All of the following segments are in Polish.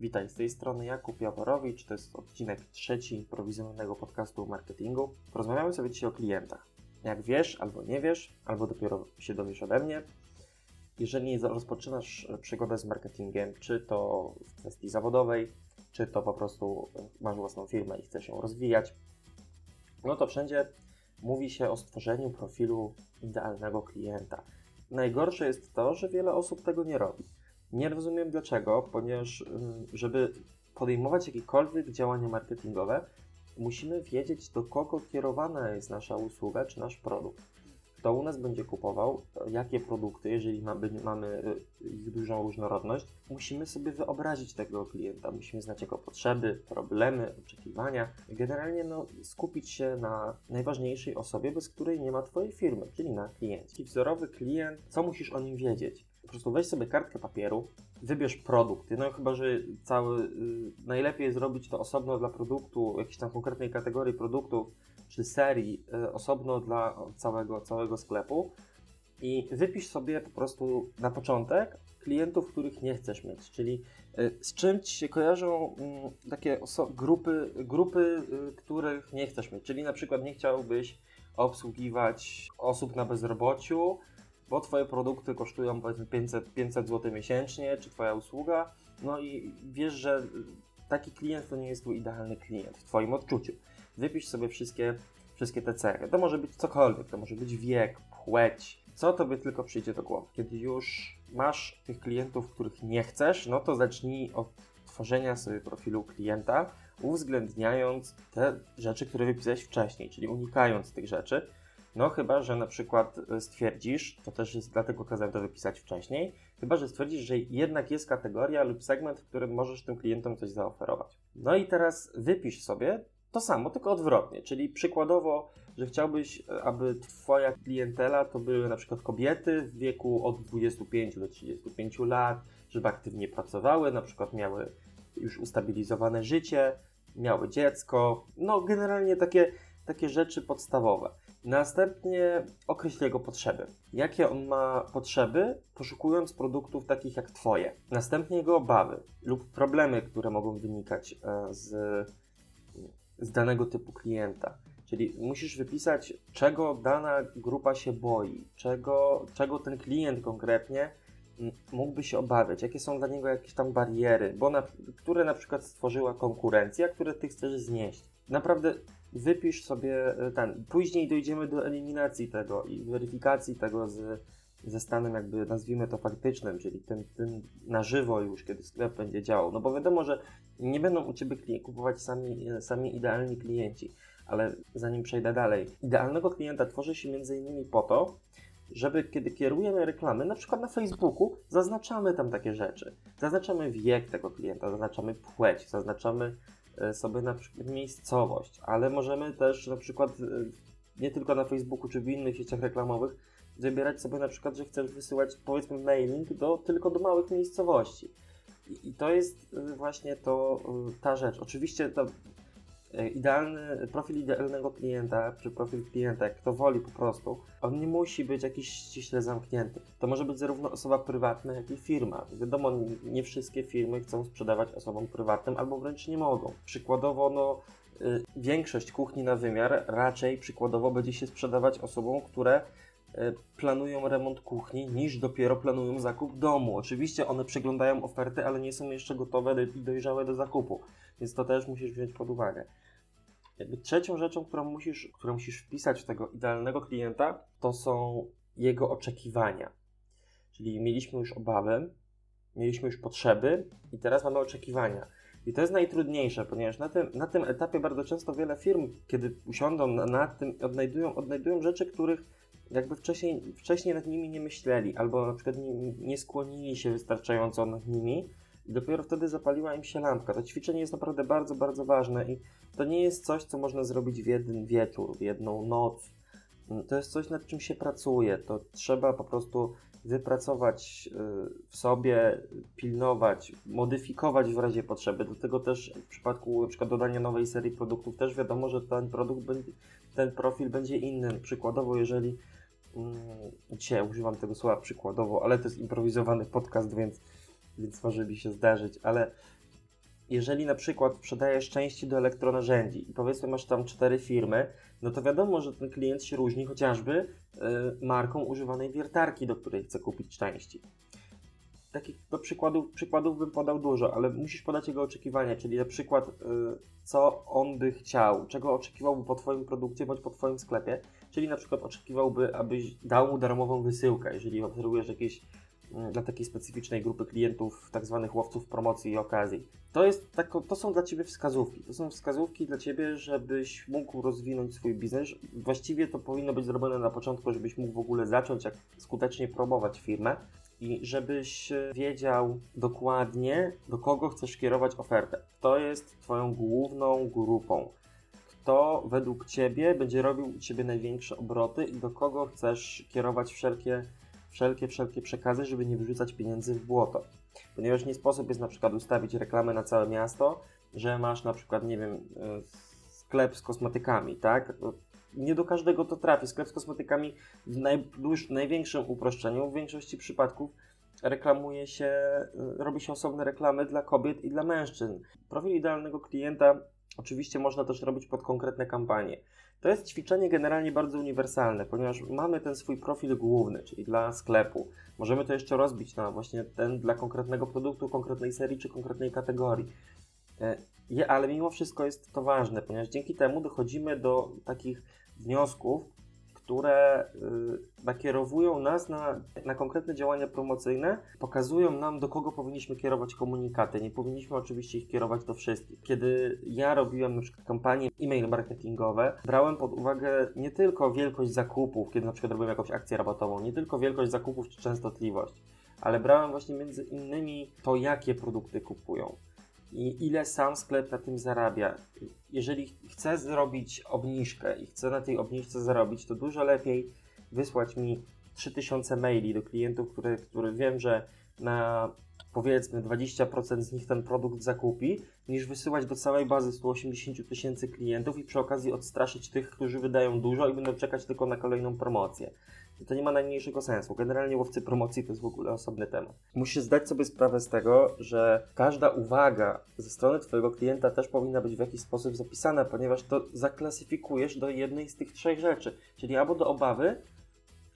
Witaj, z tej strony Jakub Jaworowicz, to jest odcinek trzeci improwizowanego podcastu o marketingu. Porozmawiamy sobie dzisiaj o klientach. Jak wiesz, albo nie wiesz, albo dopiero się dowiesz ode mnie, jeżeli rozpoczynasz przygodę z marketingiem, czy to w kwestii zawodowej, czy to po prostu masz własną firmę i chcesz ją rozwijać, no to wszędzie mówi się o stworzeniu profilu idealnego klienta. Najgorsze jest to, że wiele osób tego nie robi. Nie rozumiem dlaczego, ponieważ żeby podejmować jakiekolwiek działania marketingowe, musimy wiedzieć, do kogo kierowana jest nasza usługa czy nasz produkt. Kto u nas będzie kupował, jakie produkty, jeżeli mamy, mamy ich dużą różnorodność, musimy sobie wyobrazić tego klienta, musimy znać jego potrzeby, problemy, oczekiwania. Generalnie no, skupić się na najważniejszej osobie, bez której nie ma Twojej firmy, czyli na kliencie. Wzorowy klient, co musisz o nim wiedzieć? Po prostu weź sobie kartkę papieru, wybierz produkty, no chyba, że cały, y, najlepiej zrobić to osobno dla produktu, jakiejś tam konkretnej kategorii produktów, czy serii, y, osobno dla całego, całego sklepu i wypisz sobie po prostu na początek klientów, których nie chcesz mieć, czyli y, z czym ci się kojarzą mm, takie grupy, grupy, których nie chcesz mieć, czyli na przykład nie chciałbyś obsługiwać osób na bezrobociu, bo Twoje produkty kosztują powiedzmy 500, 500 zł miesięcznie, czy Twoja usługa, no i wiesz, że taki klient to nie jest Twój idealny klient w Twoim odczuciu. Wypisz sobie wszystkie, wszystkie te cechy. To może być cokolwiek, to może być wiek, płeć, co Tobie tylko przyjdzie do głowy. Kiedy już masz tych klientów, których nie chcesz, no to zacznij od tworzenia sobie profilu klienta, uwzględniając te rzeczy, które wypisałeś wcześniej, czyli unikając tych rzeczy, no chyba, że na przykład e, stwierdzisz, to też jest dlatego kazałem to wypisać wcześniej, chyba, że stwierdzisz, że jednak jest kategoria lub segment, w którym możesz tym klientom coś zaoferować. No i teraz wypisz sobie to samo, tylko odwrotnie, czyli przykładowo, że chciałbyś, e, aby Twoja klientela to były na przykład kobiety w wieku od 25 do 35 lat, żeby aktywnie pracowały, na przykład miały już ustabilizowane życie, miały dziecko, no generalnie takie, takie rzeczy podstawowe. Następnie określ jego potrzeby. Jakie on ma potrzeby, poszukując produktów takich jak Twoje. Następnie jego obawy lub problemy, które mogą wynikać e, z, z danego typu klienta. Czyli musisz wypisać, czego dana grupa się boi, czego, czego ten klient konkretnie mógłby się obawiać, jakie są dla niego jakieś tam bariery, bo na, które na przykład stworzyła konkurencja, które ty chcesz znieść. Naprawdę wypisz sobie e, ten. Później dojdziemy do eliminacji tego i weryfikacji tego z, ze stanem jakby nazwijmy to faktycznym, czyli tym, tym na żywo już, kiedy sklep będzie działał. No bo wiadomo, że nie będą u Ciebie kupować sami, sami idealni klienci, ale zanim przejdę dalej, idealnego klienta tworzy się między innymi po to, żeby kiedy kierujemy reklamy, na przykład na Facebooku, zaznaczamy tam takie rzeczy. Zaznaczamy wiek tego klienta, zaznaczamy płeć, zaznaczamy sobie na przykład miejscowość, ale możemy też na przykład e, nie tylko na Facebooku czy w innych sieciach reklamowych wybierać sobie na przykład, że chcesz wysyłać powiedzmy mailing do, tylko do małych miejscowości. I, to jest e, właśnie to, ta rzecz. Oczywiście E, idealny profil idealnego klienta, czy profil klienta, jak kto woli po prostu, on nie musi być jakiś ściśle zamknięty. To może być zarówno osoba prywatna, jak i firma. Wiadomo, nie wszystkie firmy chcą sprzedawać osobom prywatnym, albo wręcz nie mogą. Przykładowo, no, y, większość kuchni na wymiar raczej przykładowo będzie się sprzedawać osobom, które y, planują remont kuchni, niż dopiero planują zakup domu. Oczywiście one przeglądają oferty, ale nie są jeszcze gotowe i dojrzałe do zakupu, więc to też musisz wziąć pod uwagę. Jakby trzecią rzeczą, którą musisz, którą musisz wpisać w tego idealnego klienta, to są jego oczekiwania. Czyli mieliśmy już obawy, mieliśmy już potrzeby i teraz mamy oczekiwania. I to jest najtrudniejsze, ponieważ na tym, na tym etapie bardzo często wiele firm, kiedy usiądą nad tym, odnajdują, odnajdują rzeczy, których jakby wcześniej, wcześniej nad nimi nie myśleli, albo na przykład nie, nie skłonili się wystarczająco nad nimi i dopiero wtedy zapaliła im się lampka. To ćwiczenie jest naprawdę bardzo, bardzo ważne i to nie jest coś, co można zrobić w jeden wieczór, w jedną noc. To jest coś, nad czym się pracuje. To trzeba po prostu wypracować y, w sobie, pilnować, modyfikować w razie potrzeby. Do tego też w przypadku np. dodania nowej serii produktów też wiadomo, że ten produkt, ten profil będzie inny. Przykładowo, jeżeli mm, dzisiaj używam tego słowa przykładowo, ale to jest improwizowany podcast, więc więc może mi się zdarzyć, ale jeżeli na przykład sprzedajesz części do elektronarzędzi i powiedzmy masz tam cztery firmy, no to wiadomo, że ten klient się różni chociażby y, marką używanej wiertarki, do której chce kupić części. Takich do przykładów, przykładów bym podał dużo, ale musisz podać jego oczekiwania, czyli na przykład y, co on by chciał, czego oczekiwałby po Twoim produkcie bądź po Twoim sklepie, czyli na przykład oczekiwałby, abyś dał mu darmową wysyłkę, jeżeli oferujesz jakieś dla takiej specyficznej grupy klientów, tak zwanych łowców promocji i okazji. To, jest tako, to są dla Ciebie wskazówki. To są wskazówki dla Ciebie, żebyś mógł rozwinąć swój biznes. Właściwie to powinno być zrobione na początku, żebyś mógł w ogóle zacząć, jak skutecznie promować firmę i żebyś e, wiedział dokładnie, do kogo chcesz kierować ofertę. Kto jest Twoją główną grupą. Kto według Ciebie będzie robił u Ciebie największe obroty i do kogo chcesz kierować wszelkie, wszelkie, wszelkie przekazy, żeby nie wyrzucać pieniędzy w błoto. Ponieważ nie sposób jest na przykład ustawić reklamę na całe miasto, że masz na przykład, nie wiem, e, sklep z kosmetykami, tak? nie do każdego to trafi. Sklep z kosmetykami w najdłuż, największym uproszczeniu w większości przypadków reklamuje się, y, robi się osobne reklamy dla kobiet i dla mężczyzn. Profil idealnego klienta oczywiście można też robić pod konkretne kampanie. To jest ćwiczenie generalnie bardzo uniwersalne, ponieważ mamy ten swój profil główny, czyli dla sklepu. Możemy to jeszcze rozbić na właśnie ten dla konkretnego produktu, konkretnej serii czy konkretnej kategorii. E, ale mimo wszystko jest to ważne, ponieważ dzięki temu dochodzimy do takich wniosków, które y, nakierowują nas na, na konkretne działania promocyjne, pokazują nam, do kogo powinniśmy kierować komunikaty. Nie powinniśmy oczywiście ich kierować do wszystkich. Kiedy ja robiłem na przykład kampanie e-mail marketingowe, brałem pod uwagę nie tylko wielkość zakupów, kiedy na przykład robiłem jakąś akcję rabatową, nie tylko wielkość zakupów czy częstotliwość, ale brałem właśnie między innymi to, jakie produkty kupują i ile sam sklep na tym zarabia. Jeżeli chcę zrobić obniżkę i chcę na tej obniżce zarobić, to dużo lepiej wysłać mi 3000 maili do klientów, które, które wiem, że na powiedzmy 20% z nich ten produkt zakupi, niż wysyłać do całej bazy 180 tysięcy klientów i przy okazji odstraszyć tych, którzy wydają dużo i będą czekać tylko na kolejną promocję to nie ma najmniejszego sensu. Generalnie łowcy promocji to jest w ogóle osobny temat. Musisz zdać sobie sprawę z tego, że każda uwaga ze strony Twojego klienta też powinna być w jakiś sposób zapisana, ponieważ to zaklasyfikujesz do jednej z tych trzech rzeczy, czyli albo do obawy,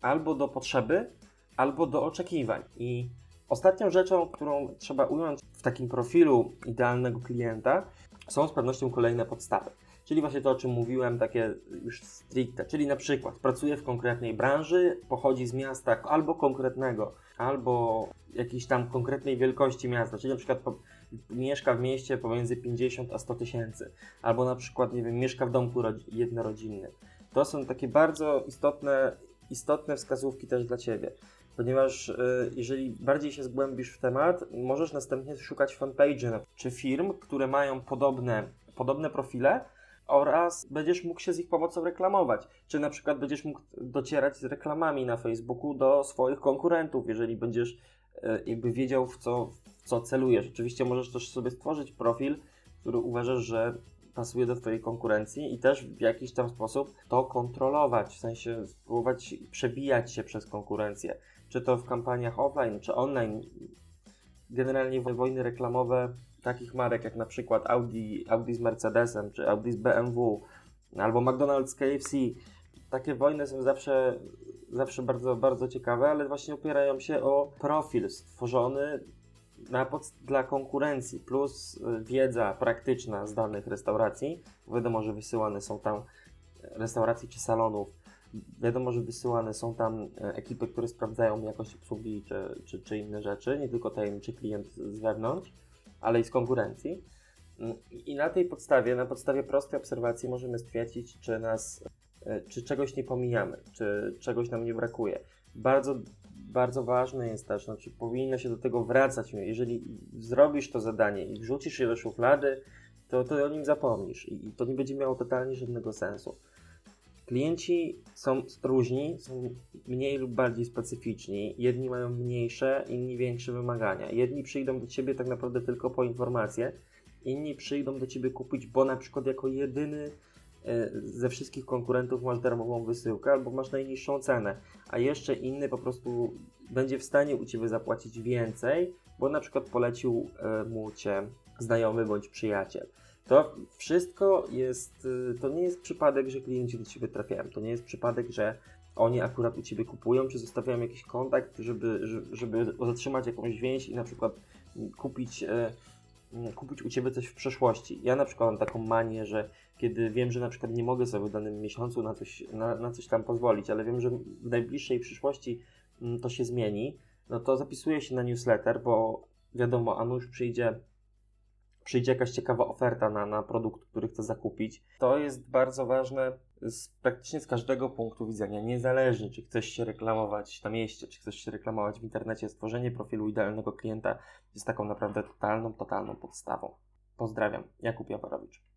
albo do potrzeby, albo do oczekiwań. I ostatnią rzeczą, którą trzeba ująć w takim profilu idealnego klienta, są z pewnością kolejne podstawy. Czyli właśnie to, o czym mówiłem, takie już stricte. Czyli na przykład pracuje w konkretnej branży, pochodzi z miasta albo konkretnego, albo jakiejś tam konkretnej wielkości miasta, czyli na przykład po, mieszka w mieście pomiędzy 50 a 100 tysięcy, albo na przykład, nie wiem, mieszka w domku jednorodzinnym. To są takie bardzo istotne, istotne wskazówki też dla Ciebie ponieważ y, jeżeli bardziej się zgłębisz w temat, możesz następnie szukać fanpage czy firm, które mają podobne, podobne profile, oraz będziesz mógł się z ich pomocą reklamować. Czy na przykład będziesz mógł docierać z reklamami na Facebooku do swoich konkurentów, jeżeli będziesz e, jakby wiedział w co, w co celujesz. Oczywiście możesz też sobie stworzyć profil, który uważasz, że pasuje do Twojej konkurencji i też w jakiś tam sposób to kontrolować, w sensie spróbować przebijać się przez konkurencję. Czy to w kampaniach offline, czy online. Generalnie wojny reklamowe takich marek jak na przykład Audi, Audi z Mercedesem, czy Audi z BMW, albo McDonald's KFC. Takie wojny są zawsze, zawsze bardzo, bardzo ciekawe, ale właśnie opierają się o profil stworzony na dla konkurencji, plus y, wiedza praktyczna z danych restauracji. Wiadomo, że wysyłane są tam restauracji czy salonów. Wiadomo, że wysyłane są tam e, ekipy, które sprawdzają jakość obsługi czy, czy, czy inne rzeczy, nie tylko tajemniczy klient z wewnątrz ale i z konkurencji. Mm, I na tej podstawie, na podstawie prostej obserwacji możemy stwierdzić, czy nas, e, czy czegoś nie pomijamy, czy czegoś nam nie brakuje. Bardzo, bardzo ważne jest też, znaczy powinno się do tego wracać. Jeżeli zrobisz to zadanie i wrzucisz je do szuflady, to, to o nim zapomnisz i to nie będzie miało totalnie żadnego sensu. Klienci są różni, są mniej lub bardziej specyficzni. Jedni mają mniejsze, inni większe wymagania. Jedni przyjdą do ciebie tak naprawdę tylko po informacje, inni przyjdą do ciebie kupić, bo na przykład jako jedyny e, ze wszystkich konkurentów masz darmową wysyłkę albo masz najniższą cenę, a jeszcze inny po prostu będzie w stanie u ciebie zapłacić więcej, bo na przykład polecił e, mu cię znajomy bądź przyjaciel. To wszystko jest, y, to nie jest przypadek, że klienci do Ciebie trafiają. To nie jest przypadek, że oni akurat u Ciebie kupują, czy zostawiają jakiś kontakt, żeby, żeby, zatrzymać jakąś więź i na przykład kupić, e, kupić u Ciebie coś w przeszłości. Ja na przykład mam taką manię, że kiedy wiem, że na przykład nie mogę sobie w danym miesiącu na coś, na, na coś tam pozwolić, ale wiem, że w najbliższej przyszłości mm, to się zmieni, no to zapisuję się na newsletter, bo wiadomo, a nuż przyjdzie przyjdzie jakaś ciekawa oferta na, na produkt, który chcę zakupić. To jest bardzo ważne z, praktycznie z każdego punktu widzenia, niezależnie czy chcesz się reklamować na mieście, czy chcesz się reklamować w internecie, stworzenie profilu idealnego klienta jest taką naprawdę totalną, totalną podstawą. Pozdrawiam, Jakub Jaworowicz.